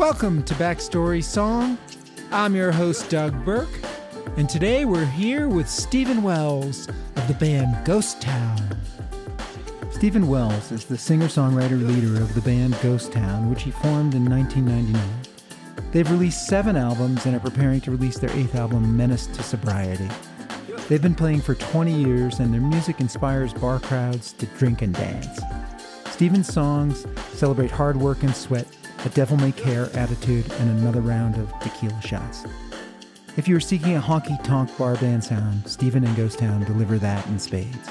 Welcome to Backstory Song. I'm your host, Doug Burke, and today we're here with Stephen Wells of the band Ghost Town. Stephen Wells is the singer songwriter leader of the band Ghost Town, which he formed in 1999. They've released seven albums and are preparing to release their eighth album, Menace to Sobriety. They've been playing for 20 years, and their music inspires bar crowds to drink and dance. Stephen's songs celebrate hard work and sweat a devil may care attitude, and another round of tequila shots. If you are seeking a honky tonk bar band sound, Stephen and Ghost Town deliver that in spades.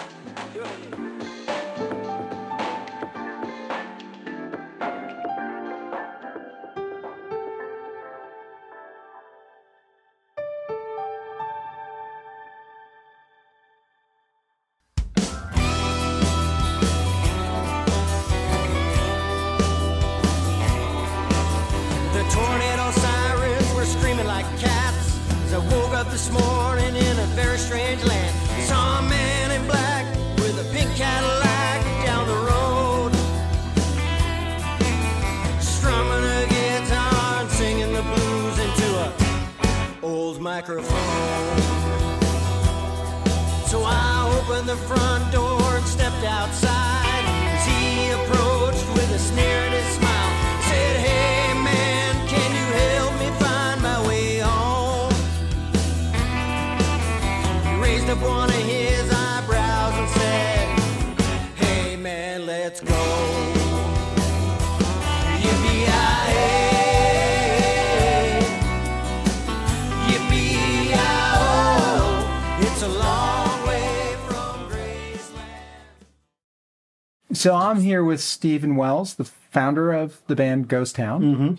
So I'm here with Stephen Wells, the founder of the band Ghost Town, mm-hmm.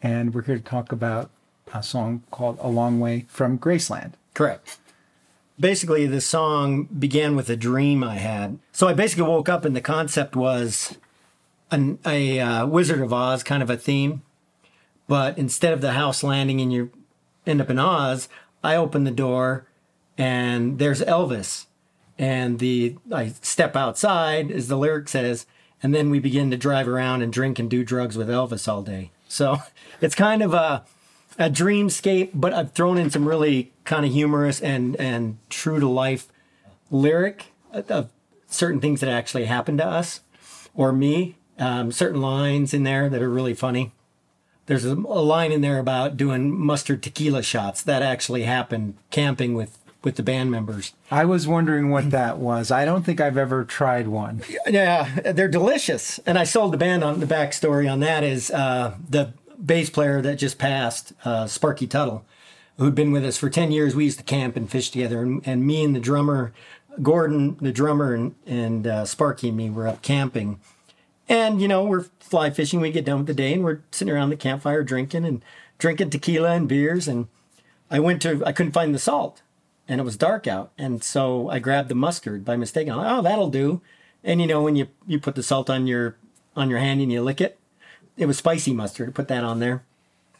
and we're here to talk about a song called "A Long Way from Graceland." Correct. Basically, the song began with a dream I had. So I basically woke up, and the concept was an, a uh, Wizard of Oz kind of a theme, but instead of the house landing and you end up in Oz, I open the door, and there's Elvis and the I step outside, as the lyric says, and then we begin to drive around and drink and do drugs with Elvis all day. So it's kind of a a dreamscape, but I've thrown in some really kind of humorous and and true to life lyric of certain things that actually happened to us or me. Um, certain lines in there that are really funny. There's a, a line in there about doing mustard tequila shots that actually happened camping with with the band members. I was wondering what that was. I don't think I've ever tried one. Yeah, they're delicious. And I sold the band on the backstory on that is uh, the bass player that just passed, uh, Sparky Tuttle, who'd been with us for 10 years. We used to camp and fish together. And, and me and the drummer, Gordon, the drummer, and, and uh, Sparky and me were up camping. And, you know, we're fly fishing. We get done with the day and we're sitting around the campfire drinking and drinking tequila and beers. And I went to, I couldn't find the salt and it was dark out. And so I grabbed the mustard by mistake. I'm like, oh, that'll do. And you know, when you, you put the salt on your on your hand and you lick it, it was spicy mustard. Put that on there.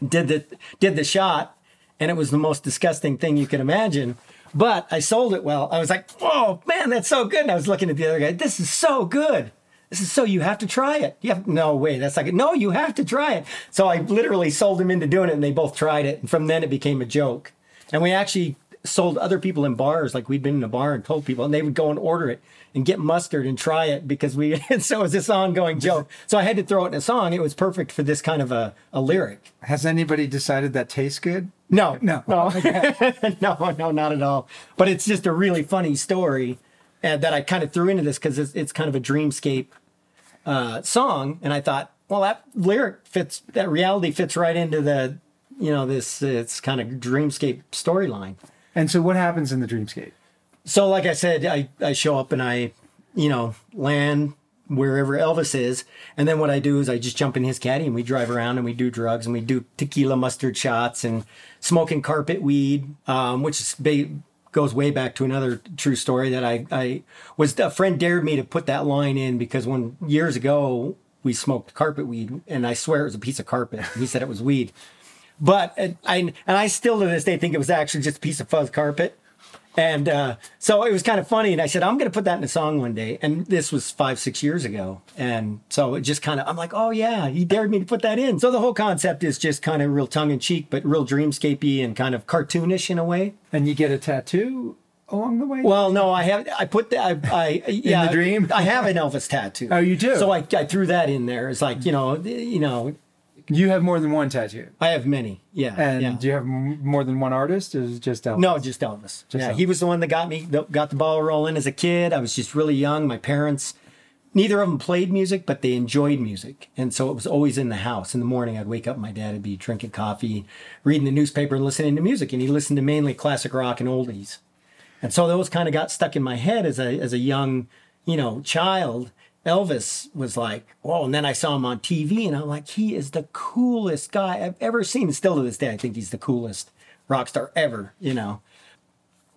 Did the did the shot, and it was the most disgusting thing you could imagine. But I sold it well. I was like, "Whoa, man, that's so good!" And I was looking at the other guy. This is so good. This is so you have to try it. You have no way. That's like no, you have to try it. So I literally sold him into doing it, and they both tried it. And from then it became a joke. And we actually sold other people in bars, like we'd been in a bar and told people, and they would go and order it and get mustard and try it because we. And so it was this ongoing joke. So I had to throw it in a song. It was perfect for this kind of a, a lyric. Has anybody decided that tastes good? No, No. no, no, no, not at all. But it's just a really funny story uh, that I kind of threw into this because it's, it's kind of a dreamscape uh, song, and I thought, well, that lyric fits, that reality fits right into the, you know, this it's kind of dreamscape storyline. And so what happens in the dreamscape? So, like I said, I, I show up and I, you know, land wherever Elvis is. And then what I do is I just jump in his caddy and we drive around and we do drugs and we do tequila mustard shots and smoking carpet weed, um, which is ba- goes way back to another true story that I, I was, a friend dared me to put that line in because when years ago we smoked carpet weed and I swear it was a piece of carpet. He said it was weed. But uh, I and I still to this day think it was actually just a piece of fuzz carpet. And uh, so it was kind of funny. And I said, I'm going to put that in a song one day. And this was five, six years ago. And so it just kind of, I'm like, oh, yeah, he dared me to put that in. So the whole concept is just kind of real tongue in cheek, but real dreamscapey and kind of cartoonish in a way. And you get a tattoo along the way? Well, no, I have, I put the, I, I yeah, the dream? I have an Elvis tattoo. Oh, you do? So I, I threw that in there. It's like, you know, you know, you have more than one tattoo. I have many. Yeah. And yeah. do you have m- more than one artist or is it just Elvis? No, just Elvis. yeah, Elvis. he was the one that got me, got the ball rolling as a kid. I was just really young. My parents, neither of them played music, but they enjoyed music, and so it was always in the house. In the morning, I'd wake up, my dad would be drinking coffee, reading the newspaper, and listening to music, and he listened to mainly classic rock and oldies, and so those kind of got stuck in my head as a as a young, you know, child. Elvis was like, whoa. And then I saw him on TV and I'm like, he is the coolest guy I've ever seen. Still to this day, I think he's the coolest rock star ever, you know.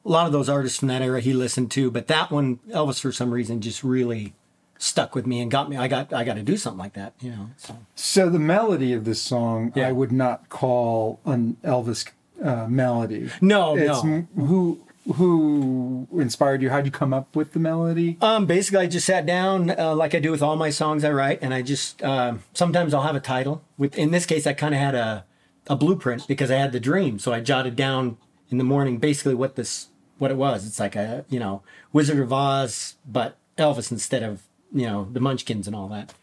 A lot of those artists from that era he listened to, but that one, Elvis, for some reason, just really stuck with me and got me. I got, I got to do something like that, you know. So So the melody of this song, Yeah. I would not call an Elvis uh, melody. No, it's no. m- who who inspired you? How'd you come up with the melody? Um, basically, I just sat down uh, like I do with all my songs I write, and I just um sometimes I'll have a title. With in this case, I kind of had a a blueprint because I had the dream, so I jotted down in the morning basically what this what it was. It's like a you know Wizard of Oz, but Elvis instead of you know the Munchkins and all that.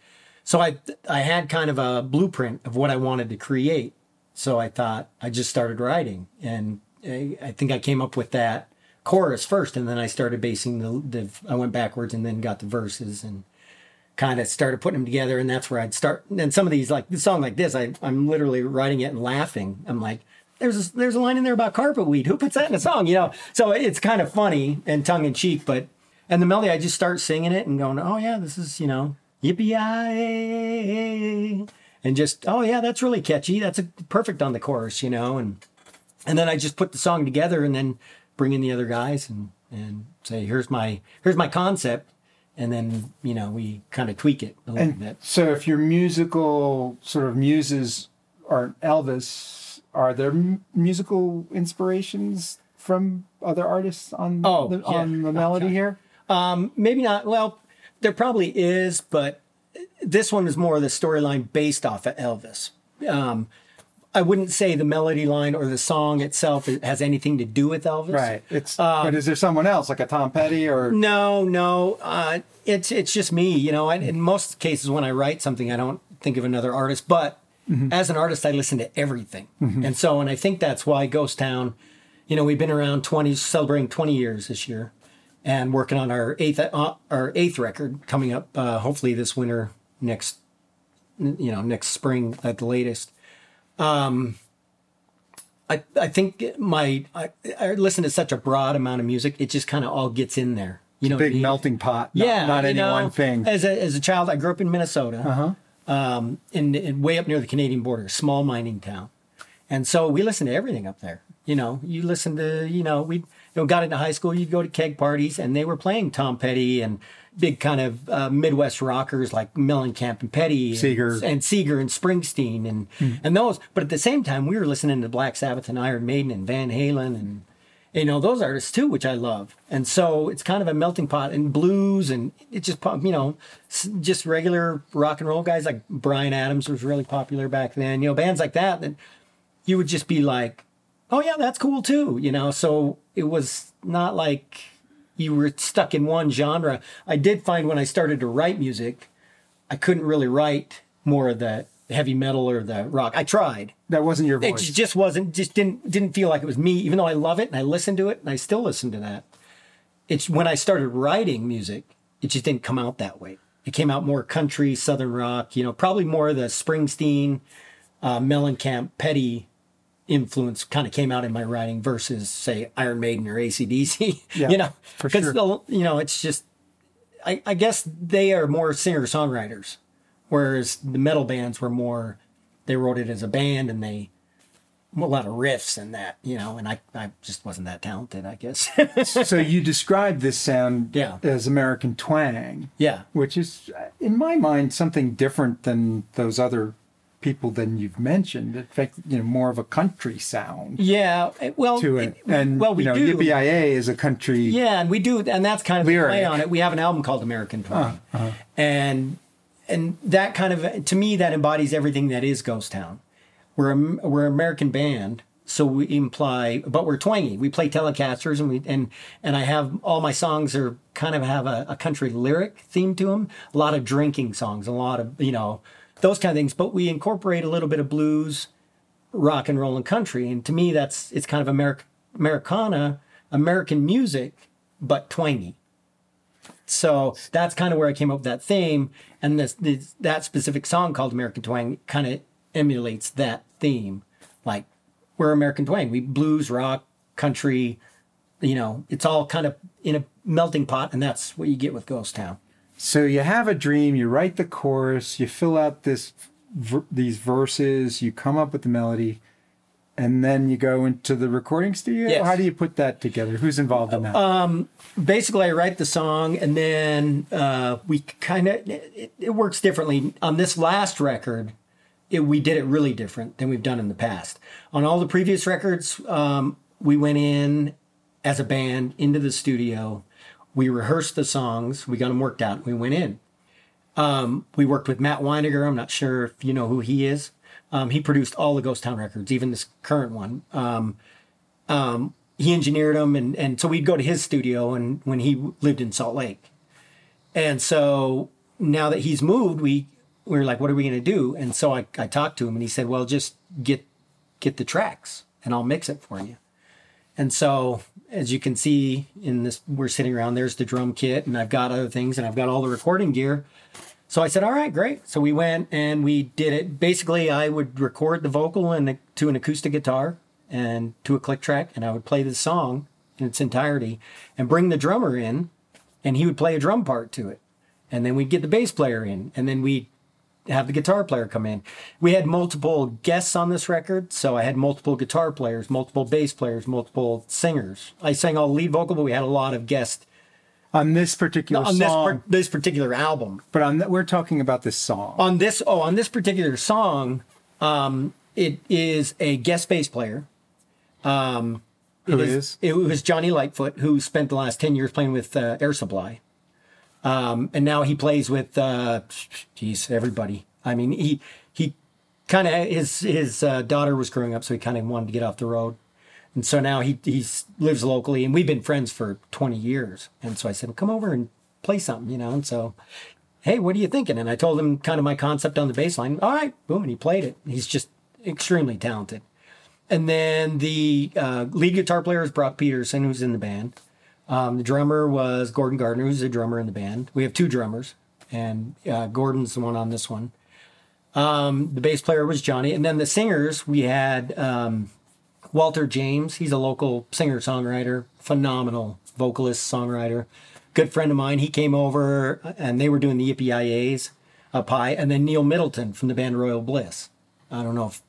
So I I had kind of a blueprint of what I wanted to create. So I thought I just started writing, and I, I think I came up with that chorus first, and then I started basing the, the I went backwards and then got the verses and kind of started putting them together, and that's where I'd start. And some of these, like the song like this, I I'm literally writing it and laughing. I'm like. There's a, there's a line in there about carpet weed. Who puts that in a song? You know, so it's kind of funny and tongue in cheek, but and the melody, I just start singing it and going, oh yeah, this is you know, yippee and just oh yeah, that's really catchy. That's a, perfect on the chorus, you know, and and then I just put the song together and then bring in the other guys and and say here's my here's my concept, and then you know we kind of tweak it a little And bit. so, if your musical sort of muses aren't Elvis, are there m- musical inspirations from other artists on Oh, the, yeah. on the melody here? Um, maybe not. Well, there probably is, but this one is more of the storyline based off of Elvis. Um, I wouldn't say the melody line or the song itself has anything to do with Elvis. Right. It's Um, but is there someone else like a Tom Petty or No, no. Uh, it's it's just me. You know, I, in most cases when I write something, I don't think of another artist. But as an artist, I listen to everything, and so and I think that's why Ghost Town. You know, we've been around twenty, celebrating twenty years this year, and working on our eighth uh, our eighth record coming up. Uh, hopefully this winter, next you know next spring at the latest. Um, I I think my I, I listen to such a broad amount of music, it just kind of all gets in there. You know, what I big mean? melting pot? Not, yeah, not any know, one thing. As a as a child, I grew up in Minnesota, uh-huh. um, in, in way up near the Canadian border, small mining town, and so we listened to everything up there. You know, you listen to you know we you know got into high school, you'd go to keg parties, and they were playing Tom Petty and big kind of uh, Midwest rockers like Mellencamp and Petty, and, Seger. and Seger and Springsteen and and those. But at the same time, we were listening to Black Sabbath and Iron Maiden and Van Halen and you know those artists too, which I love. And so it's kind of a melting pot and blues and it just you know, just regular rock and roll guys like Bryan Adams was really popular back then. You know, bands like that that you would just be like, oh yeah, that's cool too. You know, so it was not like you were stuck in one genre. I did find when I started to write music, I couldn't really write more of the heavy metal or the rock. I tried. That wasn't your voice. It just wasn't just didn't didn't feel like it was me, even though I love it and I listen to it and I still listen to that. It's when I started writing music, it just didn't come out that way. It came out more country, southern rock, you know, probably more of the Springsteen, uh, Mellencamp, Petty influence kind of came out in my writing versus say Iron Maiden or ACDC. Yeah, you know, for 'cause sure. the- you know, it's just I, I guess they are more singer songwriters, whereas the metal bands were more they wrote it as a band and they a lot of riffs and that you know, and I I just wasn't that talented, I guess. so you described this sound Yeah. as American twang, yeah, which is, in my mind, something different than those other people than you've mentioned. In fact, you know, more of a country sound yeah. Well, to it. And well, we you know, do. Yippee is a country. Yeah, and we do, and that's kind of the Lyric. play on it. We have an album called American Twang, uh-huh. and and that kind of to me that embodies everything that is Ghost Town. We're a, we're an American band, so we imply, but we're twangy. We play Telecasters, and we and and I have all my songs are kind of have a, a country lyric theme to them. A lot of drinking songs, a lot of you know those kind of things. But we incorporate a little bit of blues, rock and roll, and country. And to me, that's it's kind of America, Americana, American music, but twangy. So that's kind of where I came up with that theme, and this, this that specific song called American Twang kind of emulates that theme. Like we're American Twang, we blues, rock, country, you know, it's all kind of in a melting pot, and that's what you get with Ghost Town. So you have a dream, you write the chorus, you fill out this these verses, you come up with the melody, and then you go into the recording studio. Yes. How do you put that together? Who's involved in that? basically I write the song and then uh, we kind of it, it works differently on this last record. It, we did it really different than we've done in the past. On all the previous records, um, we went in as a band into the studio. We rehearsed the songs. We got them worked out. We went in. Um, we worked with Matt Weiniger. I'm not sure if you know who he is. Um, he produced all the Ghost Town records, even this current one. Um, um, he engineered them, and and so we'd go to his studio, and when he lived in Salt Lake, and so now that he's moved, we we were like, what are we going to do? And so I I talked to him, and he said, well, just get get the tracks, and I'll mix it for you. And so, as you can see in this, we're sitting around. There's the drum kit, and I've got other things, and I've got all the recording gear. So I said, "All right, great." So we went and we did it. Basically, I would record the vocal and to an acoustic guitar and to a click track, and I would play the song in its entirety, and bring the drummer in, and he would play a drum part to it, and then we'd get the bass player in, and then we have the guitar player come in. We had multiple guests on this record, so I had multiple guitar players, multiple bass players, multiple singers. I sang all lead vocal, but we had a lot of guests on this particular on this, song, this particular album. but on th- we're talking about this song. On this, oh, on this particular song, um, it is a guest bass player. Um, Who it is? It was Johnny Lightfoot, who spent the last ten years playing with uh, Air Supply, um, and now he plays with, uh, everybody. I mean, he he kind of his his uh, daughter was growing up, so he kind of wanted to get off the road, and so now he he's lives locally, and we've been friends for twenty years. And so I said, come over and play something, you know. And so, hey, what are you thinking? And I told him kind of my concept on the bass line. All right, boom, and he played it. He's just extremely talented. And then the uh, lead guitar player is Brock Peterson, who's in the band. Um, the drummer was Gordon Gardner, who's a drummer in the band. We have two drummers, and uh, Gordon's the one on this one. Um, the bass player was Johnny, and then the singers we had um, Walter James. He's a local singer songwriter, phenomenal vocalist songwriter, good friend of mine. He came over, and they were doing the Yippee IAs up high, and then Neil Middleton from the band Royal Bliss. I don't know if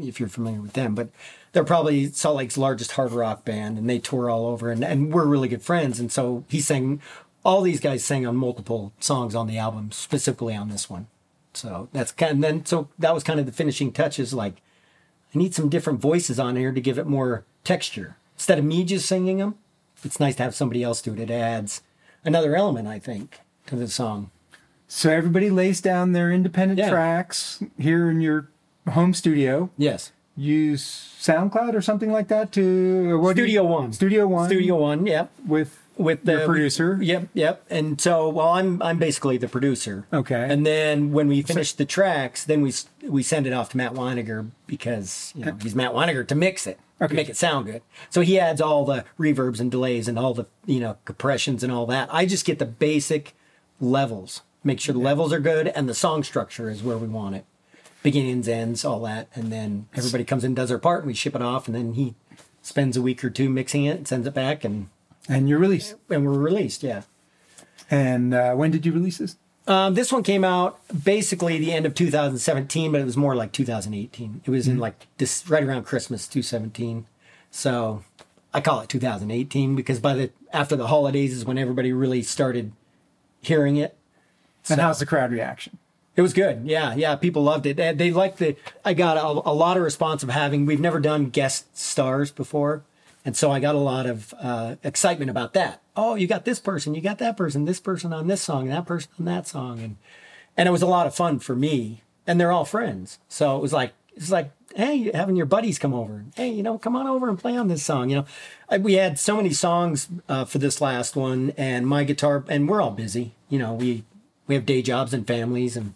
if you're familiar with them, but they're probably Salt Lake's largest hard rock band, and they tour all over, and, and we're really good friends. And so he sang, all these guys sang on multiple songs on the album, specifically on this one. So that's kind of then. So that was kind of the finishing touches. Like, I need some different voices on here to give it more texture. instead of me just singing them, it's nice to have somebody else do it. It adds another element, I think, to the song. So everybody lays down their independent Yeah. tracks here in your home studio. Yes. Use SoundCloud or something like that to or what Studio One. Studio One. Studio One, yep. with With the producer. Yep, yep. And so, well, I'm I'm basically the producer. Okay. And then when we finish the tracks, then we we send it off to Matt Weiniger because you know he's Matt Weiniger to mix it, Okay. to make it sound good. So he adds all the reverbs and delays and all the you know compressions and all that. I just get the basic levels, make sure the levels are good, and the song structure is where we want it, beginnings, ends, all that, and then everybody comes in, does their part, and we ship it off, and then he spends a week or two mixing it, and sends it back, and and your release. and we're released. Yeah. And uh, when did you release this? Um, this one came out basically the end of 2017, but it was more like 2018. It was in like this right around Christmas 2017. So I call it 2018 because by the after the holidays is when everybody really started hearing it. And how's the crowd reaction? It was good. Yeah, yeah. People loved it. They, they liked the. I got a, a lot of response of having. We've never done guest stars before, and so I got a lot of uh, excitement about that. Oh, you got this person, you got that person, this person on this song, that person on that song, and and it was a lot of fun for me. And they're all friends, so it was like it's like hey, having your buddies come over. Hey, you know, come on over and play on this song. You know, I, we had so many songs uh, for this last one, and my guitar, and we're all busy. You know, we we have day jobs and families and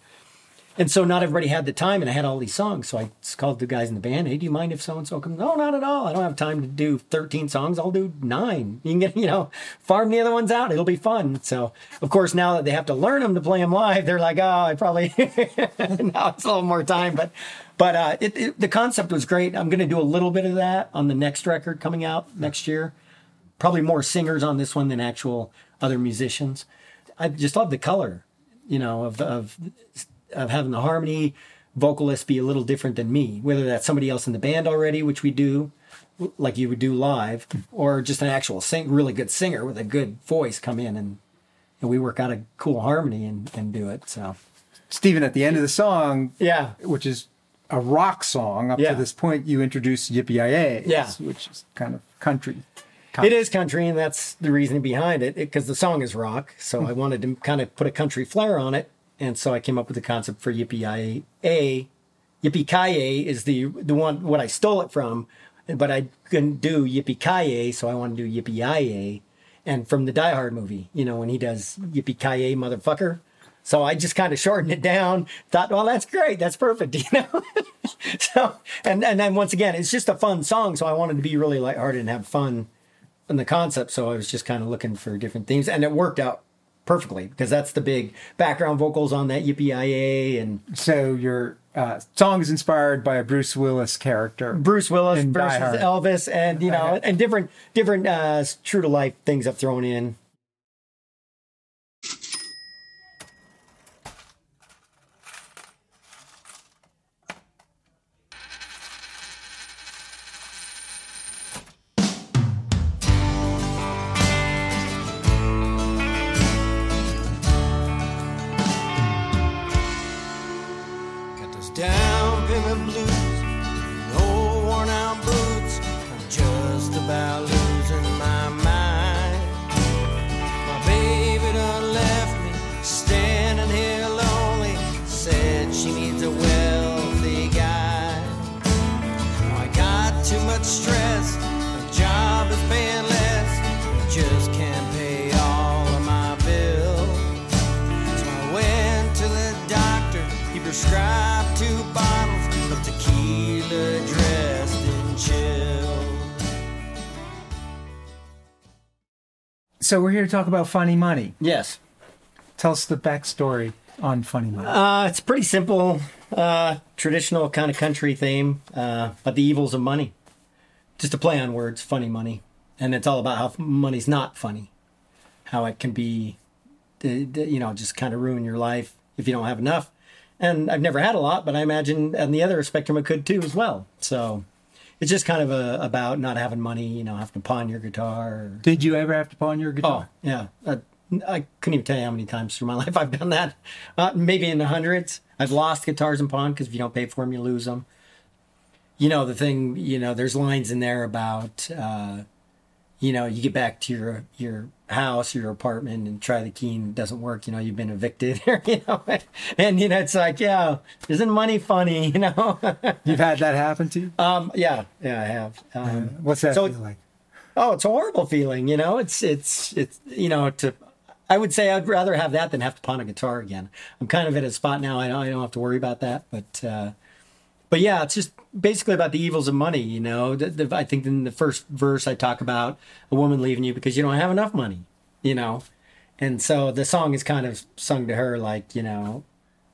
and so not everybody had the time, and I had all these songs. So I called the guys in the band. Hey, do you mind if so and so comes? No, not at all. I don't have time to do 13 songs. I'll do nine. You can get, you know, farm the other ones out. It'll be fun. So of course now that they have to learn them to play them live, they're like, oh, I probably now it's a little more time. But but uh, it, it, the concept was great. I'm going to do a little bit of that on the next record coming out next year. Probably more singers on this one than actual other musicians. I just love the color, you know, of of of having the harmony vocalist be a little different than me, whether that's somebody else in the band already, which we do, like you would do live, or just an actual sing, really good singer with a good voice come in and, and we work out a cool harmony and, and do it. So Stephen, at the end of the song, yeah, which is a rock song, up Yeah. to this point, you introduced Yippee Yi Yeah. which is kind of country. it is country, and that's the reason behind it, because the song is rock. So I wanted to kind of put a country flair on it, and so I came up with the concept for Yippee A. Yippee Kaye is the the one what I stole it from, but I couldn't do Yippee Kaye, so I wanted to do Yippee Yi, and from the Die Hard movie, you know, when he does Yippee Kaye, motherfucker. So I just kind of shortened it down. Thought, well, that's great. That's perfect, you know. so and and then once again, it's just a fun song. So I wanted to be really lighthearted and have fun in the concept. So I was just kind of looking for different themes, and it worked out perfectly because that's the big background vocals on that Yippee and So your uh, song is inspired by a Bruce Willis character. Bruce Willis versus Elvis, and you know, and different different uh, true to life things I've thrown in. So we're here to talk about Funny Money. Yes, Tell us the backstory on Funny Money. uh, it's pretty simple, uh, traditional kind of country theme, uh, but the evils of money. Just a play on words, funny money, and it's all about how money's not funny, how it can be, you know, just kind of ruin your life if you don't have enough. And I've never had a lot, but I imagine on the other spectrum it could too as well. So it's just kind of a, about not having money, you know, having to pawn your guitar. Or, Did you ever have to pawn your guitar? Oh, yeah. Uh, I couldn't even tell you how many times through my life I've done that. Uh, maybe in the hundreds. I've lost guitars and pawn because if you don't pay for them, you lose them. You know, the thing, you know, there's lines in there about uh, you know, you get back to your your house, your apartment, and try the key and it doesn't work. You know, you've been evicted, you know, and you know it's like, yeah, isn't money funny? You know, You've had that happen to you? um, yeah, yeah, I have. Um, What's that so- feel like? Oh, it's a horrible feeling. You know, it's it's it's you know to. I would say I'd rather have that than have to pawn a guitar again. I'm kind of at a spot now. I don't, I don't have to worry about that, but uh, but yeah, it's just basically about the evils of money. You know, the, the, I think in the first verse I talk about a woman leaving you because you don't have enough money. You know, and so the song is kind of sung to her like you know,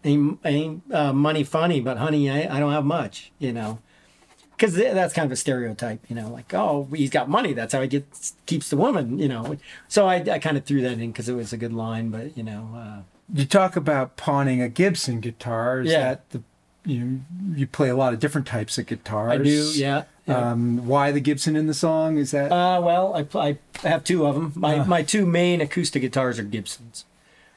ain't, ain't uh, money funny, but honey, I, I don't have much. You know because that's kind of a stereotype, you know, like oh he's got money, that's how he gets keeps the woman, you know. So I, I kind of threw that in because it was a good line, but you know, uh, You talk about pawning a Gibson guitar. Is Yeah. that the you you play a lot of different types of guitars? I do, yeah. yeah. Um, why the Gibson in the song? Is that uh, well, I, I have two of them. My my two main acoustic guitars are Gibsons.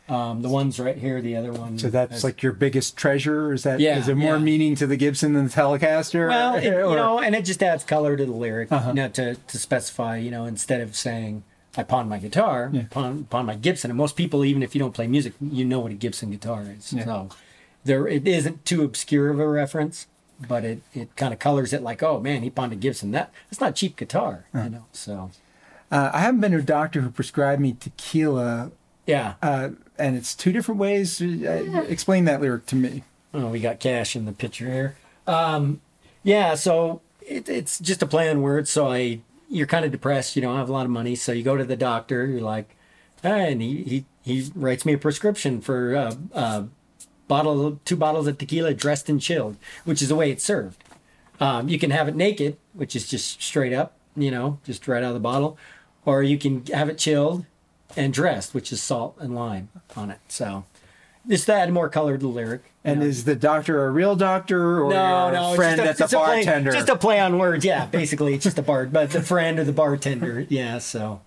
Um, the one's right here, the other one. so? That's like your biggest treasure. Is that? Yeah, Is there more yeah. meaning to the Gibson than the Telecaster? Well, it, you know, and it just adds color to the lyric, Uh-huh. you know, to, to specify, you know, instead of saying I pawned my guitar, Yeah. pawn, pawn my Gibson. And most people, even if you don't play music, you know what a Gibson guitar is. Yeah. So there, it isn't too obscure of a reference, but it, it kind of colors it like, oh man, he pawned a Gibson. That that's not cheap guitar, you know. So Uh, I haven't been to a doctor who prescribed me tequila, yeah, uh, and it's two different ways. Uh, explain that lyric to me. Oh, we got cash in the picture here. Um, yeah, so it, it's just a play on words. So I, you're kind of depressed. You don't have a lot of money, so you go to the doctor. You're like, ah, and he he, he writes me a prescription for uh, uh, bottle two bottles of tequila dressed and chilled, which is the way it's served. Um, you can have it naked, which is just straight up, you know, just right out of the bottle, or you can have it chilled and dressed, which is salt and lime on it. So just to add more color to the lyric. And know. is the doctor a real doctor or No, your no, friend just a, at the it's a play- bartender? just a play on words. Yeah, basically, it's just a bar, but the friend or the bartender. Yeah, so,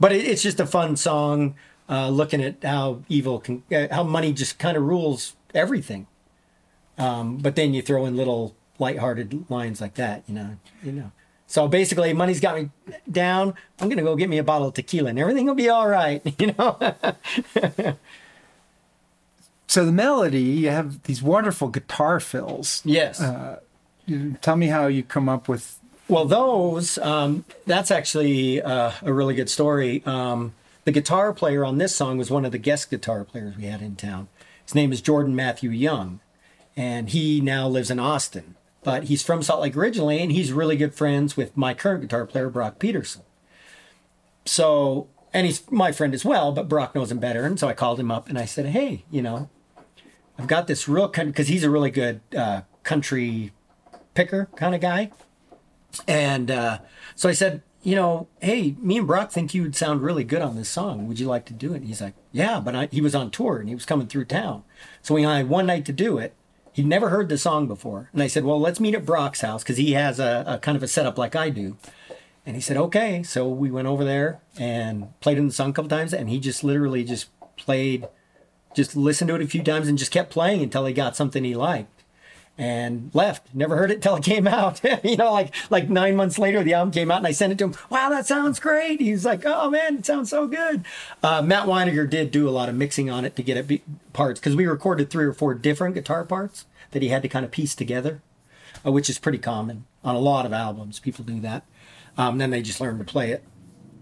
but it, it's just a fun song, uh, looking at how evil can, uh, how money just kind of rules everything. Um, but then you throw in little lighthearted lines like that, you know, you know. So basically, money's got me down. I'm gonna go get me a bottle of tequila, and everything will be all right, you know. so the melody, you have these wonderful guitar fills. yes. Tell me how you come up with. Well, those, um, that's actually uh, a really good story. Um, the guitar player on this song was one of the guest guitar players we had in town. His name is Jordan Matthew Young, and he now lives in Austin. But he's from Salt Lake originally, and he's really good friends with my current guitar player, Brock Peterson. So, and he's my friend as well, but Brock knows him better. And so I called him up and I said, hey, you know, I've got this real, because he's a really good uh, country picker kind of guy. And uh, so I said, you know, hey, me and Brock think you would sound really good on this song. Would you like to do it? And he's like, yeah, but I, he was on tour and he was coming through town. So we had one night to do it. He'd never heard the song before. And I said, well, let's meet at Brock's house because he has a, a kind of a setup like I do. And he said, okay. So we went over there and played in the song a couple times. And he just literally just played, just listened to it a few times and just kept playing until he got something he liked and left. Never heard it till it came out. you know, like like nine months later, the album came out, and I sent it to him. Wow, that sounds great. He's like, "Oh man, it sounds so good." Uh, Matt Weiniger did do a lot of mixing on it to get it be- parts because we recorded three or four different guitar parts that he had to kind of piece together, uh, which is pretty common on a lot of albums. People do that. Um, then they just learn to play it,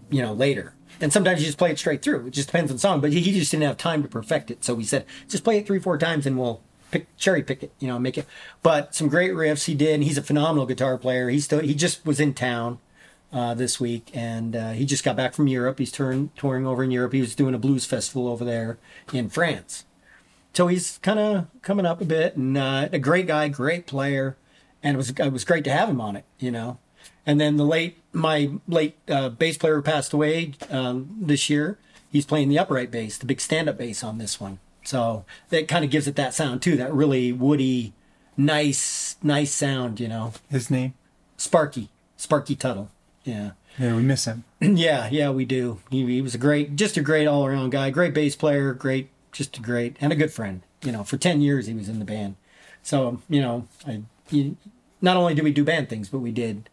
you know, later. And sometimes you just play it straight through. It just depends on the song. But he, he just didn't have time to perfect it. So we said, just play it three, four times and we'll pick cherry pick it, you know, make it. But some great riffs he did. He's a phenomenal guitar player. He still he just was in town uh, this week and uh, he just got back from Europe. He's touring touring over in Europe. He was doing a blues festival over there in France. So he's kind of coming up a bit and uh, a great guy, great player, and it was it was great to have him on it, you know. And then the late my late uh, bass player passed away um, this year. He's playing the upright bass, the big stand up bass on this one. So that kind of gives it that sound too, that really woody, nice, nice sound, you know. His name? Sparky, Sparky Tuttle. Yeah. Yeah, we miss him. Yeah, yeah, we do. He, he was a great, just a great all around guy, great bass player, great, just a great, and a good friend. You know, for 10 years he was in the band. So, you know, I, he, not only did we do band things, but we did,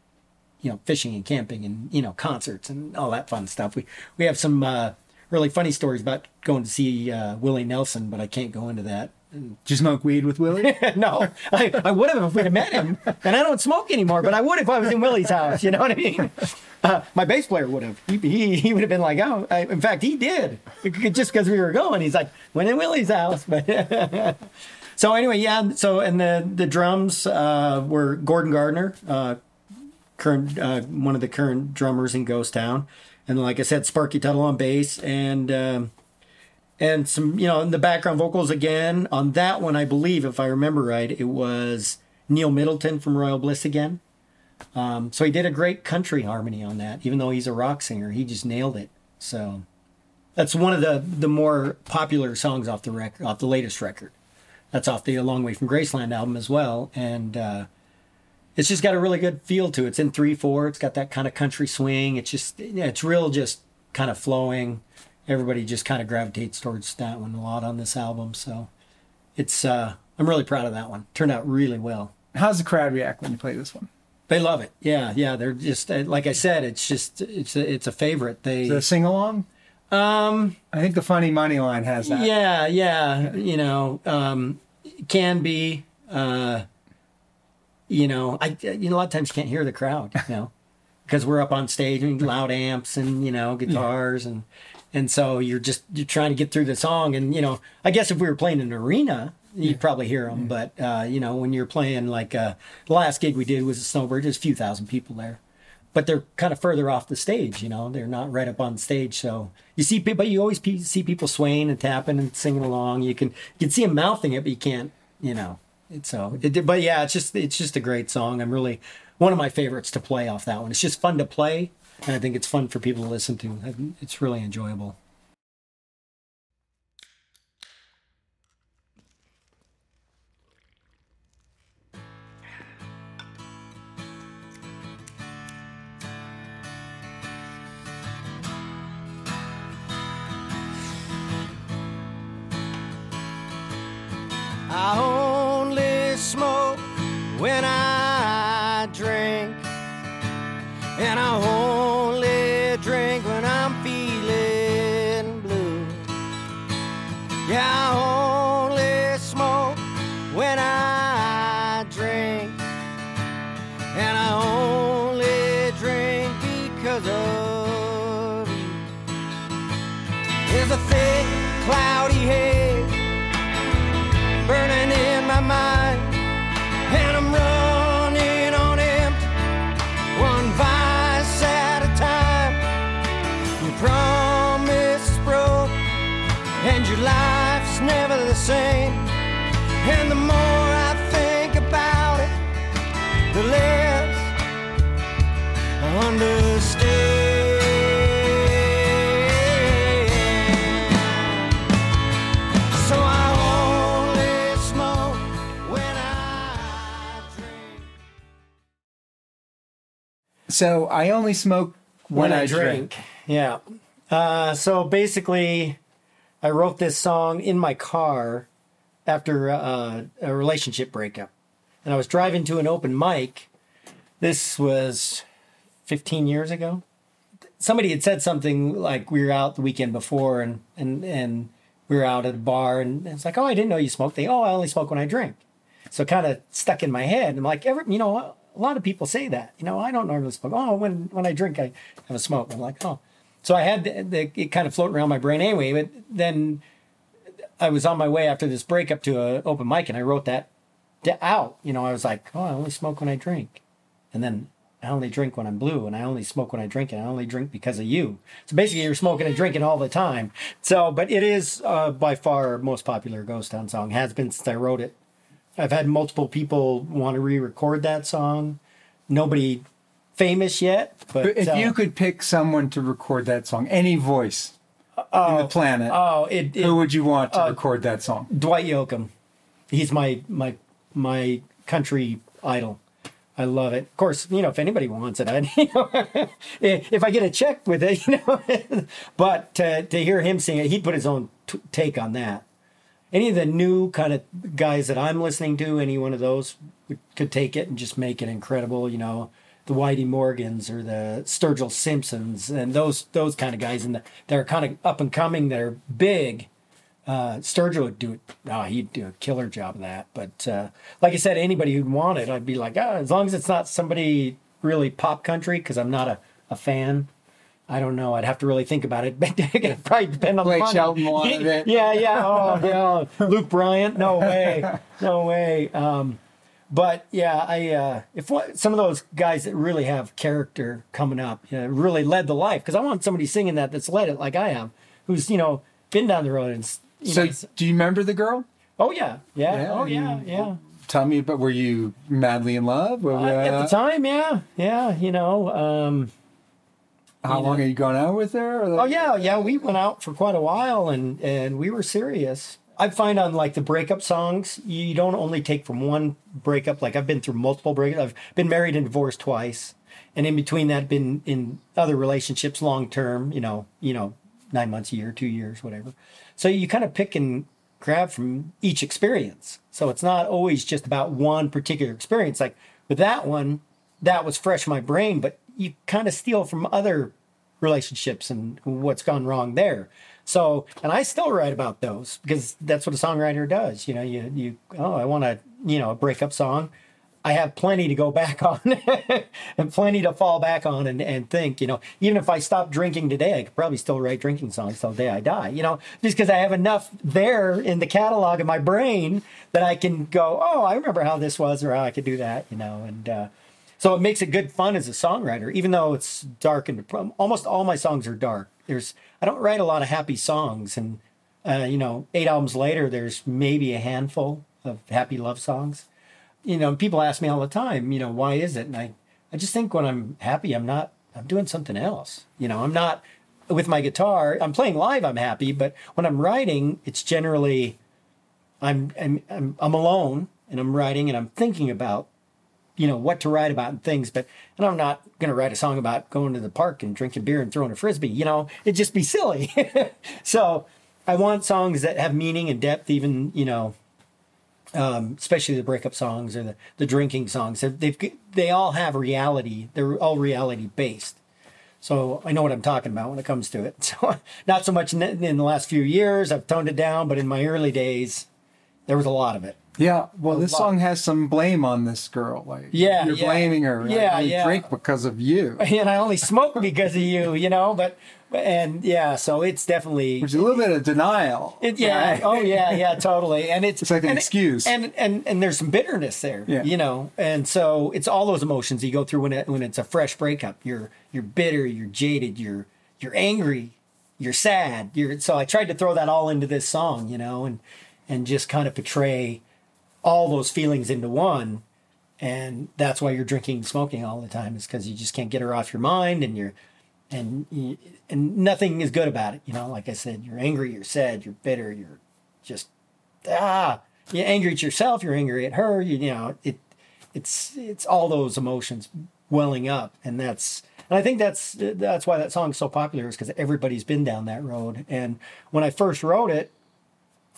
you know, fishing and camping and you know, concerts and all that fun stuff. We we have some uh, really funny stories about going to see uh, Willie Nelson, but I can't go into that. Did you smoke weed with Willie? no, I, I would have if we'd have met him. And I don't smoke anymore, but I would if I was in Willie's house. You know what I mean? Uh, my bass player would have. He, he, he would have been like, oh, I, in fact, he did. Just because we were going. He's like, went in Willie's house. But so anyway, yeah. So and the the drums uh, were Gordon Gardner, uh, current uh, one of the current drummers in Ghost Town, and like I said, Sparky Tuttle on bass and. Um, and some you know in the background vocals again. On that one i believe if i remember right it was neil middleton from royal bliss again. Um, so he did a great country harmony on that even though he's a rock singer. He just nailed it. So that's one of the the more popular songs off the record off the latest record. That's off the a long way from graceland album as well. And uh, it's just got a really good feel to it it's in 3-4 it's got that kind of country swing it's just yeah, it's real just kind of flowing everybody just kind of gravitates towards that one a lot on this album. So it's uh, I'm really proud of that one. Turned out really well. How's the crowd react when you play this one? They love it. Yeah, yeah. They're just uh, like I said. It's just it's a, it's a favorite. They a sing along? um I think the funny money line has that. yeah yeah you know um can be uh you know I you know a lot of times you can't hear the crowd you know because we're up on stage and loud amps and you know guitars and and so you're just you're trying to get through the song. And you know i guess if we were playing an arena you'd probably hear them but uh, you know when you're playing like uh, the last gig we did was a snowbird there's a few thousand people there but they're kind of further off the stage you know they're not right up on stage. So you see people you always see people swaying and tapping and singing along. You can you can see them mouthing it but you can't you know so it, but yeah it's just it's just a great song i'm really one of my favorites to play off that one it's just fun to play and I think it's fun for people to listen to. It's really enjoyable. I smoke when I drink, and I only drink when I'm feeling blue. Yeah, I only smoke when I drink, and I only drink because of you. There's a thick, cloudy So I only smoke when, I, drink. Yeah. Uh, so basically, I wrote this song in my car after uh, a relationship breakup. And I was driving to an open mic. This was 15 years ago. Somebody had said something like we were out the weekend before and, and, and we were out at a bar and it's like, oh, I didn't know you smoked. They, oh, I only smoke when I drink. So it kind of stuck in my head. I'm like, every, you know, a lot of people say that. You know, I don't normally smoke. Oh, when when I drink, I have a smoke. I'm like, oh. So I had the, the, it kind of floating around my brain anyway. But then I was on my way after this breakup to an open mic, and I wrote that out. You know, I was like, oh, I only smoke when I drink, and then I only drink when I'm blue, and I only smoke when I drink, and I only drink because of you. So basically, you're smoking and drinking all the time. So, but it is uh, by far most popular Ghost Town song. Has been since I wrote it. I've had multiple people want to re-record that song. Nobody famous yet, but But if uh, you could pick someone to record that song, any voice on the planet, oh, it, it who would you want to record that song? Dwight Yoakam. He's my my my country idol. I love it. Of course, you know, if anybody wants it, I, you know, if I get a check with it, you know. but to, to hear him sing it, he'd put his own t- take on that. Any of the new kind of guys that I'm listening to, any one of those could take it and just make it incredible. You know, the Whitey Morgans or the Sturgill Simpsons and those those kind of guys and the, that are kind of up and coming They're big. Uh, Sturgill would do it. Oh, he'd do a killer job of that. But uh, like I said, anybody who'd want it, I'd be like, ah, as long as it's not somebody really pop country, because I'm not a, a fan. I don't know. I'd have to really think about it. It'd probably depend on Blake the money. Shelton wanted it. Yeah, yeah. Oh, yeah. Luke Bryan. No way. No way. Um, but yeah, I uh, if what, some of those guys that really have character coming up, you know, really led the life because I want somebody singing that that's led it like I am, who's you know been down the road and you So, know, do you remember the girl? oh yeah, yeah, Yeah, oh yeah, you- yeah. Tell me, but were you madly in love? Uh, at the uh, time, yeah, yeah, you know. Um, how long are you going out with her? Oh yeah, yeah. We went out for quite a while, and and we were serious. I find on like the breakup songs, you don't only take from one breakup. Like I've been through multiple breakups. I've been married and divorced twice, and in between that, been in other relationships long term. You know, you know, nine months, a year, two years, whatever. So you kind of pick and grab from each experience. So it's not always just about one particular experience. Like with that one, that was fresh in my brain, but you kind of steal from other relationships and what's gone wrong there. So, and I still write about those because that's what a songwriter does. You know, you you oh, I want a you know a breakup song. I have plenty to go back on and plenty to fall back on and, and think, you know, even if I stop drinking today, I could probably still write drinking songs till the day I die, you know, just because I have enough there in the catalog of my brain that I can go, oh, I remember how this was or how I could do that, you know, and, uh, so it makes it good fun as a songwriter, even though it's dark and almost all my songs are dark. There's I don't write a lot of happy songs, and uh, you know, eight albums later, there's maybe a handful of happy love songs. You know, people ask me all the time, you know, why is it? And I, I just think when I'm happy, I'm not, I'm doing something else. You know, I'm not with my guitar. I'm playing live. I'm happy, but when I'm writing, it's generally, I'm, I'm, I'm, I'm alone and I'm writing and I'm thinking about you know what to write about and things but and i'm not going to write a song about going to the park and drinking beer and throwing a frisbee you know it'd just be silly so i want songs that have meaning and depth even you know um, especially the breakup songs or the, the drinking songs they've, they all have reality they're all reality based so I know what I'm talking about when it comes to it. So not so much in, in the last few years. I've toned it down, but in my early days, there was a lot of it. Yeah, well, this lot. song has some blame on this girl. Like, Yeah, you're yeah. blaming her. Yeah, I only yeah. drink because of you, and I only smoke because of you, you know. But and yeah, so it's definitely there's a little bit of denial. it, yeah. right? Oh yeah, yeah, totally. And it's It's like an and, excuse. and and and there's some bitterness there, Yeah. you know. And so it's all those emotions you go through when it when it's a fresh breakup. You're you're bitter, you're jaded, you're you're angry, you're sad. You're so I tried to throw that all into this song, you know, and and just kind of portray all those feelings into one and that's why you're drinking and smoking all the time is because you just can't get her off your mind and you're and and nothing is good about it you know like i said you're angry you're sad you're bitter you're just ah you're angry at yourself you're angry at her you, you know it it's it's all those emotions welling up and that's and i think that's that's why that song's so popular is because everybody's been down that road and when i first wrote it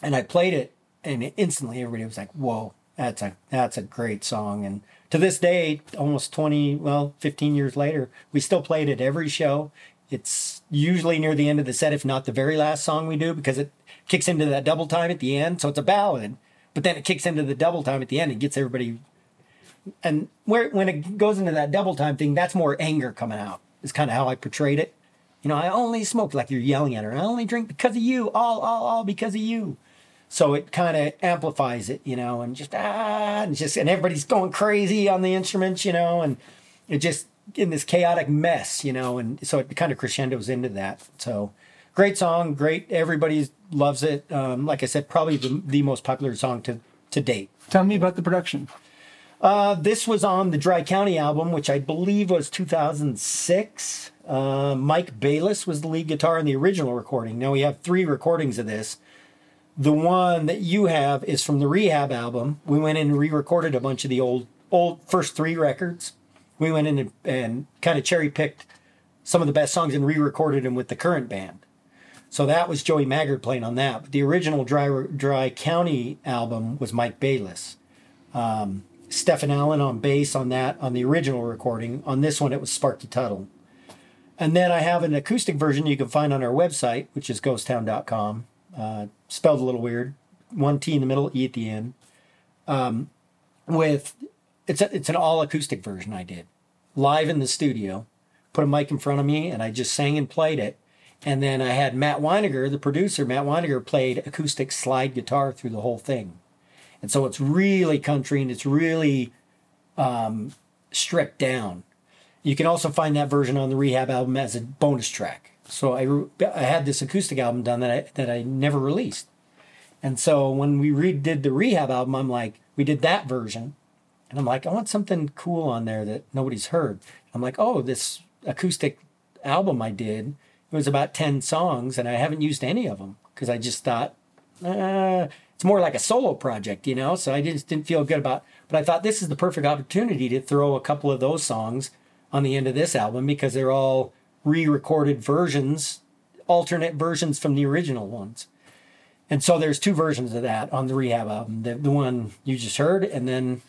and I played it, and instantly everybody was like, "Whoa, that's a that's a great song." And to this day, almost twenty, well, fifteen years later, we still play it at every show. It's usually near the end of the set, if not the very last song we do, because it kicks into that double time at the end. So it's a ballad, but then it kicks into the double time at the end and gets everybody. And where when it goes into that double time thing, that's more anger coming out. Is kind of how I portrayed it. You know, I only smoke like you're yelling at her. I only drink because of you, all, all, all because of you. So it kind of amplifies it, you know, and just ah, and just and everybody's going crazy on the instruments, you know, and it just in this chaotic mess, you know, and so it kind of crescendos into that. So great song, great. Everybody loves it. Um, like I said, probably the, the most popular song to to date. Tell me about the production. Uh, this was on the Dry County album, which I believe was 2006. Uh, Mike Bayless was the lead guitar in the original recording. Now we have three recordings of this. The one that you have is from the Rehab album. We went in and re-recorded a bunch of the old, old first three records. We went in and, and kind of cherry picked some of the best songs and re-recorded them with the current band. So that was Joey Maggard playing on that. But the original Dry Dry County album was Mike Bayless. Um, Stephen Allen on bass on that on the original recording. On this one, it was Sparky Tuttle. And then I have an acoustic version you can find on our website, which is ghostowne.com. Uh, spelled a little weird. One T in the middle, E at the end. Um, with it's a, it's an all acoustic version I did live in the studio. Put a mic in front of me and I just sang and played it. And then I had Matt Weiniger, the producer, Matt Weiniger played acoustic slide guitar through the whole thing. And so it's really country and it's really um, stripped down. You can also find that version on the Rehab album as a bonus track. So I, I had this acoustic album done that I, that I never released. And so when we redid the Rehab album, I'm like, we did that version. And I'm like, I want something cool on there that nobody's heard. I'm like, oh, this acoustic album I did, it was about 10 songs, and I haven't used any of them because I just thought, uh, it's more like a solo project, you know? So I just didn't feel good about But I thought this is the perfect opportunity to throw a couple of those songs on the end of this album because they're all re-recorded versions, alternate versions from the original ones. And so there's two versions of that on the rehab album. The, the one you just heard, and then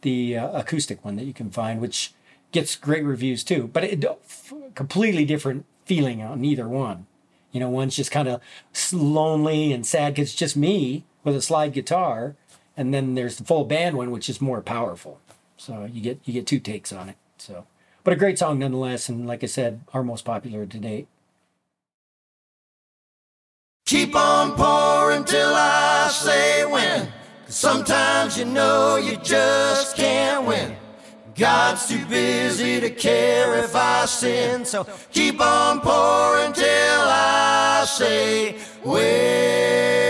the uh, acoustic one that you can find, which gets great reviews too. But it completely different feeling on either one. You know, one's just kind of lonely and sad because it's just me with a slide guitar, and then there's the full band one, which is more powerful. So you get you get two takes on it. So but a great song nonetheless, and like I said, our most popular to date. Keep on pouring till I say when. sometimes you know you just can't win. God's too busy to care if I sin. So keep on pouring till I say when.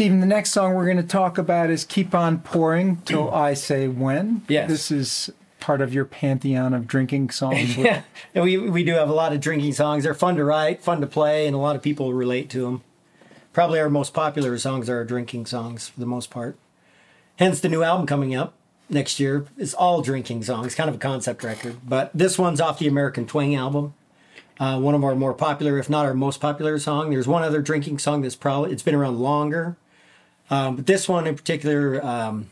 Stephen, the next song we're going to talk about is Keep On Pouring Till I Say When. Yes. This is part of your pantheon of drinking songs. yeah, we, we do have a lot of drinking songs. They're fun to write, fun to play, and a lot of people relate to them. Probably our most popular songs are our drinking songs for the most part. Hence, the new album coming up next year is all drinking songs, kind of a concept record. But this one's off the American Twang album. Uh, one of our more popular, if not our most popular song. There's one other drinking song that's probably it's been around longer, um, but this one in particular um,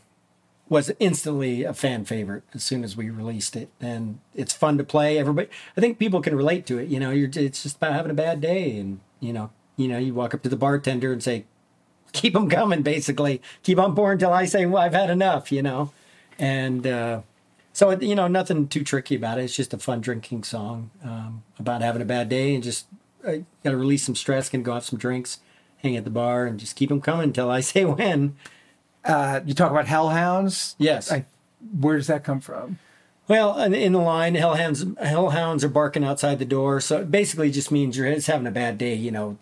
was instantly a fan favorite as soon as we released it, and it's fun to play. Everybody, I think people can relate to it. You know, it's just about having a bad day, and you know, you know, you walk up to the bartender and say, "Keep them coming," basically, keep on pouring until I say, "Well, I've had enough," you know, and. Uh, so you know, nothing too tricky about it. It's just a fun drinking song um, about having a bad day and just uh, got to release some stress, can go have some drinks, hang at the bar, and just keep them coming until I say when. Uh, you talk about hellhounds. Yes. I, where does that come from? Well, in the line, hellhounds hellhounds are barking outside the door. So it basically just means you're it's having a bad day, you know.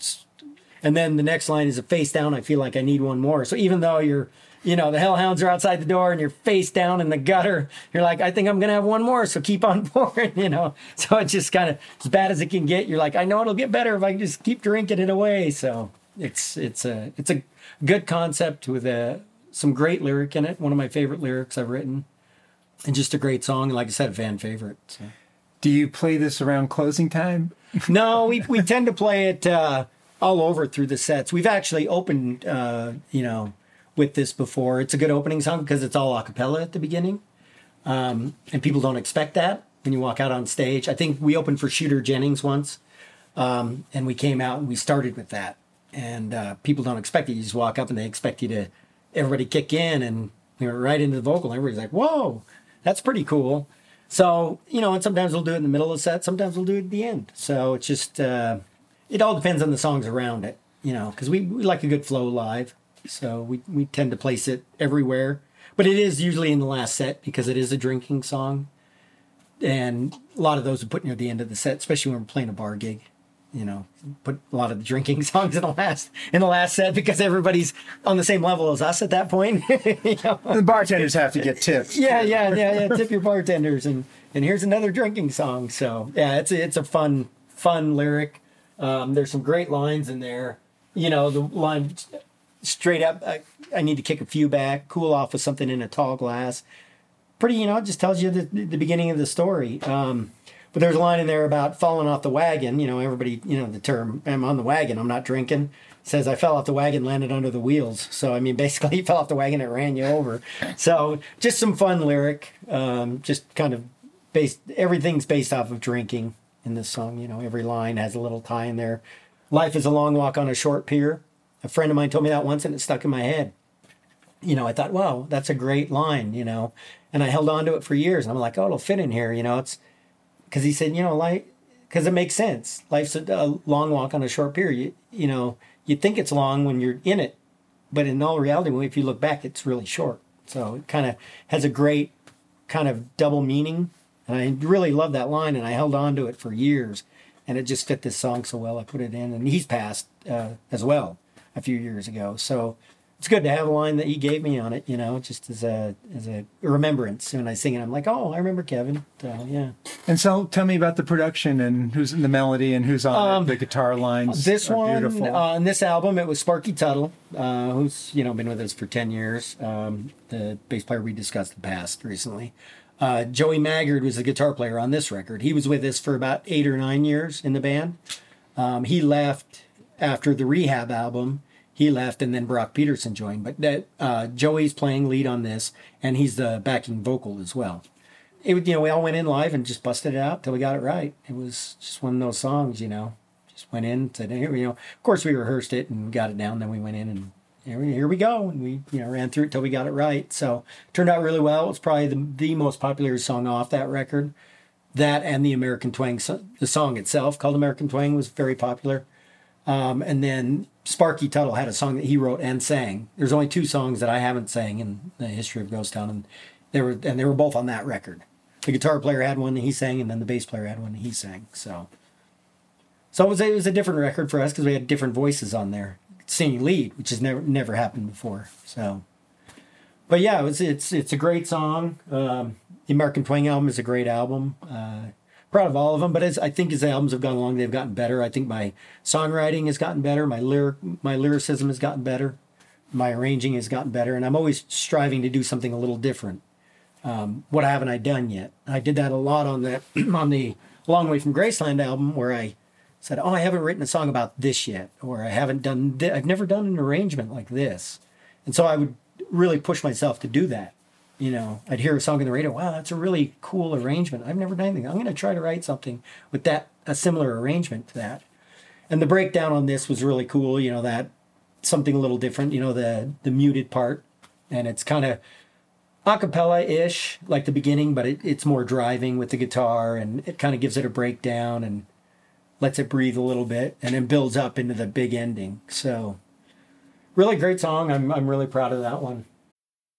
and then the next line is a face down. I feel like I need one more. So even though you're you know, the hellhounds are outside the door and you're face down in the gutter. You're like, I think I'm going to have one more. So keep on pouring, you know. So it's just kind of as bad as it can get. You're like, I know it'll get better if I can just keep drinking it away. So it's, it's a, it's a good concept with a, some great lyric in it. One of my favorite lyrics I've written and just a great song. Like I said, a fan favorite. So. Do you play this around closing time? no, we, we tend to play it, uh, all over through the sets. We've actually opened, uh, you know, with this before. It's a good opening song because it's all a cappella at the beginning. Um, and people don't expect that when you walk out on stage. I think we opened for Shooter Jennings once, um, and we came out and we started with that. And uh, people don't expect it. You just walk up and they expect you to, everybody kick in, and we went right into the vocal. Everybody's like, whoa, that's pretty cool. So, you know, and sometimes we'll do it in the middle of the set, sometimes we'll do it at the end. So it's just, uh, it all depends on the songs around it. you know, because we, we like a good flow live. So we, we tend to place it everywhere. But it is usually in the last set because it is a drinking song. And a lot of those are put near the end of the set, especially when we're playing a bar gig. You know, put a lot of the drinking songs in the last in the last set because everybody's on the same level as us at that point. you know? The bartenders have to get tips. Yeah, yeah, yeah, yeah. Tip your bartenders, and and here's another drinking song. So yeah, it's a, it's a fun fun lyric. Um, there's some great lines in there. You know, the line straight up. I, I need to kick a few back, cool off with something in a tall glass. Pretty, you know, it just tells you the, the beginning of the story. Um, but there's a line in there about falling off the wagon. You know, everybody, you know, the term "I'm on the wagon, I'm not drinking." Says I fell off the wagon, landed under the wheels. So I mean, basically, you fell off the wagon, it ran you over. So just some fun lyric. Um, just kind of based. Everything's based off of drinking in this song. You know, every line has a little tie in there. Life is a long walk on a short pier. A friend of mine told me that once, and it stuck in my head. You know, I thought, wow, that's a great line. You know, and I held on to it for years. And I'm like, oh, it'll fit in here. You know, it's because he said, you know, like, because it makes sense. Life's a, a, long walk on a short pier. You, you know, you think it's long when you're in it, but in all reality, if you look back, it's really short. So it kind of has a great kind of double meaning. And I really love that line, and I held on to it for years. And it just fit this song so well. I put it in, and he's passed uh, as well a few years ago. So it's good to have a line that he gave me on it, you know, just as a as a remembrance. When I sing it, I'm like, oh, I remember Kevin. So yeah. And so, tell me about the production and who's in the melody and who's on Um, it. The guitar lines. This one beautiful. uh, on this album, it was Sparky Tuttle, uh, who's you know been with us for ten years. Um, the bass player we discussed the past recently. Uh, Joey Maggard was the guitar player on this record. He was with us for about eight or nine years in the band. Um, he left after the Rehab album. He left, and then Brock Peterson joined. But that uh, Joey's playing lead on this, and he's the backing vocal as well. It you know we all went in live and just busted it out till we got it right. It was just one of those songs, you know. Just went in, said here, you know. Of course, we rehearsed it and got it down. Then we went in and here we, go, and we you know ran through it till we got it right. So turned out really well. It was probably the the most popular song off that record. That and the American Twang, the song itself called American Twang was very popular. Um, and then Sparky Tuttle had a song that he wrote and sang. There's only two songs that I haven't sang in the history of Ghostowne, and they were and they were both on that record. The guitar player had one that he sang, and then the bass player had one that he sang. So, so it was a, it was a different record for us because we had different voices on there singing lead, which has never never happened before. So, but yeah, it's it's a great song. Um, the American Twang album is a great album. Uh, proud of all of them, but as I think as the albums have gone along, they've gotten better. I think my songwriting has gotten better. My lyric, my lyricism has gotten better. My arranging has gotten better, and I'm always striving to do something a little different. Um, what haven't I done yet? I did that a lot on the on the Long Way from Graceland album, where I said, "Oh, I haven't written a song about this yet," or "I haven't done, thi- I've never done an arrangement like this," and so I would really push myself to do that you know, I'd hear a song in the radio. Wow, that's a really cool arrangement. I've never done anything. I'm going to try to write something with that a similar arrangement to that. And the breakdown on this was really cool. You know that something a little different. You know the the muted part, and it's kind of acapella ish like the beginning, but it, it's more driving with the guitar, and it kind of gives it a breakdown and lets it breathe a little bit, and then builds up into the big ending. So, really great song. I'm I'm really proud of that one.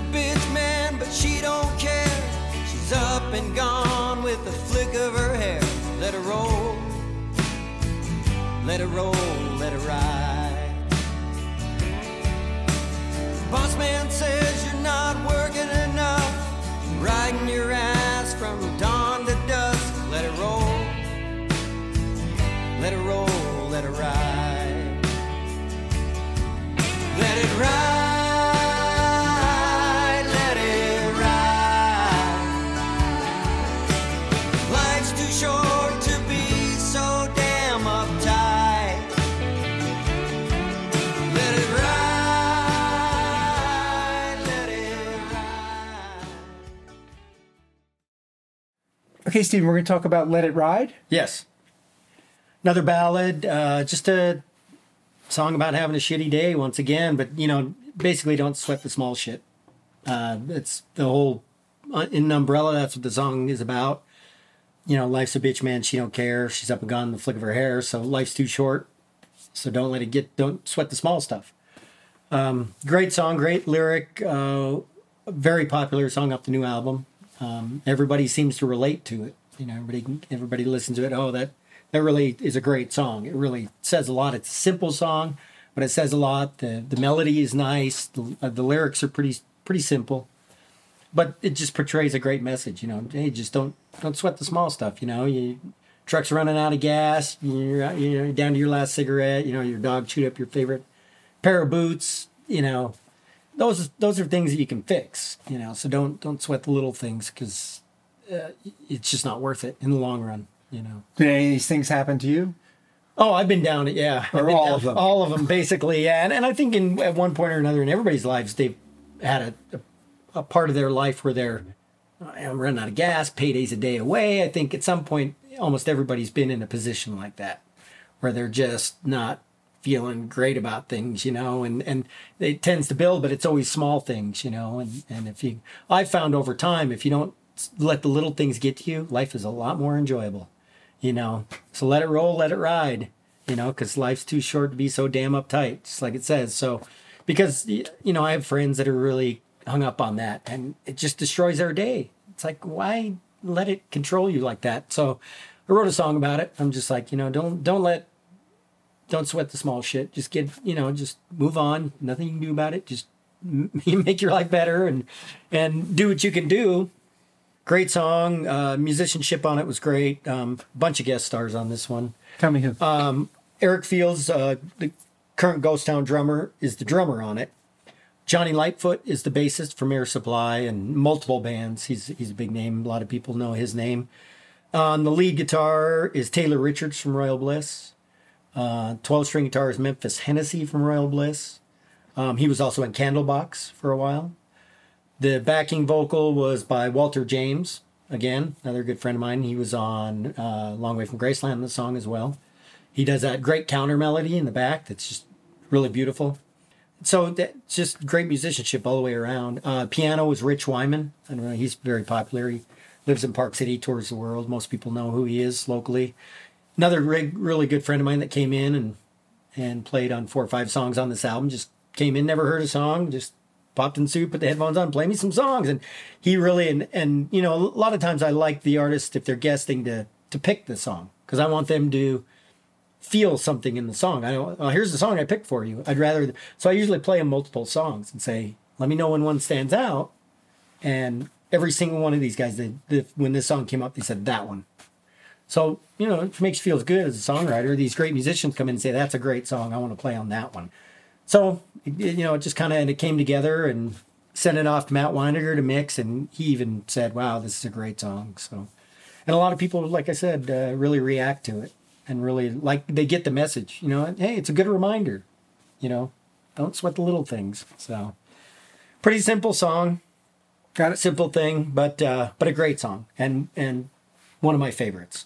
bitch man, but she don't care. She's up and gone with a flick of her hair. Let her roll, let her roll, let her ride. Boss man says you're not working enough, riding your ass from dawn to dusk. Let her roll, let her roll, let her ride. Let it ride. Okay, Steven, we're going to talk about Let It Ride. Yes. Another ballad, uh, just a song about having a shitty day once again, but you know, basically don't sweat the small shit. Uh, it's the whole uh, in umbrella. That's what the song is about. You know, life's a bitch, man. She don't care. She's up and gone in the flick of her hair. So life's too short. So don't let it get. Don't sweat the small stuff. Um, great song, great lyric. Uh, very popular song off the new album. Um, everybody seems to relate to it. You know, everybody everybody listens to it. Oh, that that really is a great song. It really says a lot. It's a simple song, but it says a lot. The the melody is nice. The, uh, the lyrics are pretty pretty simple, but it just portrays a great message. You know, hey, just don't don't sweat the small stuff. You know, you truck's running out of gas. You're you're down to your last cigarette. You know, your dog chewed up your favorite pair of boots. You know, those those are things that you can fix. You know, so don't don't sweat the little things because uh, it's just not worth it in the long run. You know. Did any of these things happen to you? Oh, I've been down it, yeah. Or all down- of them? All of them, basically, yeah. And, and I think in at one point or another in everybody's lives, they've had a, a, a part of their life where they're I'm running out of gas, payday's a day away. I think at some point, almost everybody's been in a position like that, where they're just not feeling great about things, you know, and, and it tends to build, but it's always small things, you know, and, and if you, I've found over time, if you don't let the little things get to you, life is a lot more enjoyable, you know, so let it roll, let it ride, you know, cause life's too short to be so damn uptight, just like it says. So, because, you know, I have friends that are really hung up on that and it just destroys their day. It's like, why let it control you like that? So I wrote a song about it. I'm just like, you know, don't, don't let, don't sweat the small shit. Just get, you know, just move on. Nothing you can do about it. Just make your life better and, and do what you can do. Great song. Uh, musicianship on it was great. Um, bunch of guest stars on this one. Tell me who. Eric Fields, uh, the current Ghostowne drummer, is the drummer on it. Johnny Lightfoot is the bassist from Air Supply and multiple bands. He's he's a big name. A lot of people know his name. On the lead guitar is Taylor Richards from Royal Bliss. Uh, 12 string guitar is Memphis Hennessy from Royal Bliss. Um, he was also in Candlebox for a while. The backing vocal was by Walter James, again, another good friend of mine. He was on uh, Long Way from Graceland, the song as well. He does that great counter melody in the back that's just really beautiful. So that's just great musicianship all the way around. Uh, piano was Rich Wyman. I don't know, he's very popular. He lives in Park City, tours the world. Most people know who he is locally. Another re- really good friend of mine that came in and and played on four or five songs on this album. Just came in, never heard a song, just popped in suit, put the headphones on, play me some songs. And he really and and you know a lot of times I like the artist if they're guesting to to pick the song because I want them to feel something in the song. I don't. Oh, here's the song I picked for you. I'd rather. So I usually play them multiple songs and say, let me know when one stands out. And every single one of these guys, they, they, when this song came up, they said that one. So you know, it makes you feel good as a songwriter. These great musicians come in and say, "That's a great song. I want to play on that one." So you know, it just kind of and it came together and sent it off to Matt Weiniger to mix, and he even said, "Wow, this is a great song." So, and a lot of people, like I said, uh, really react to it and really like they get the message. You know, hey, it's a good reminder. You know, don't sweat the little things. So, pretty simple song, Got it. simple thing, but uh, but a great song and and one of my favorites.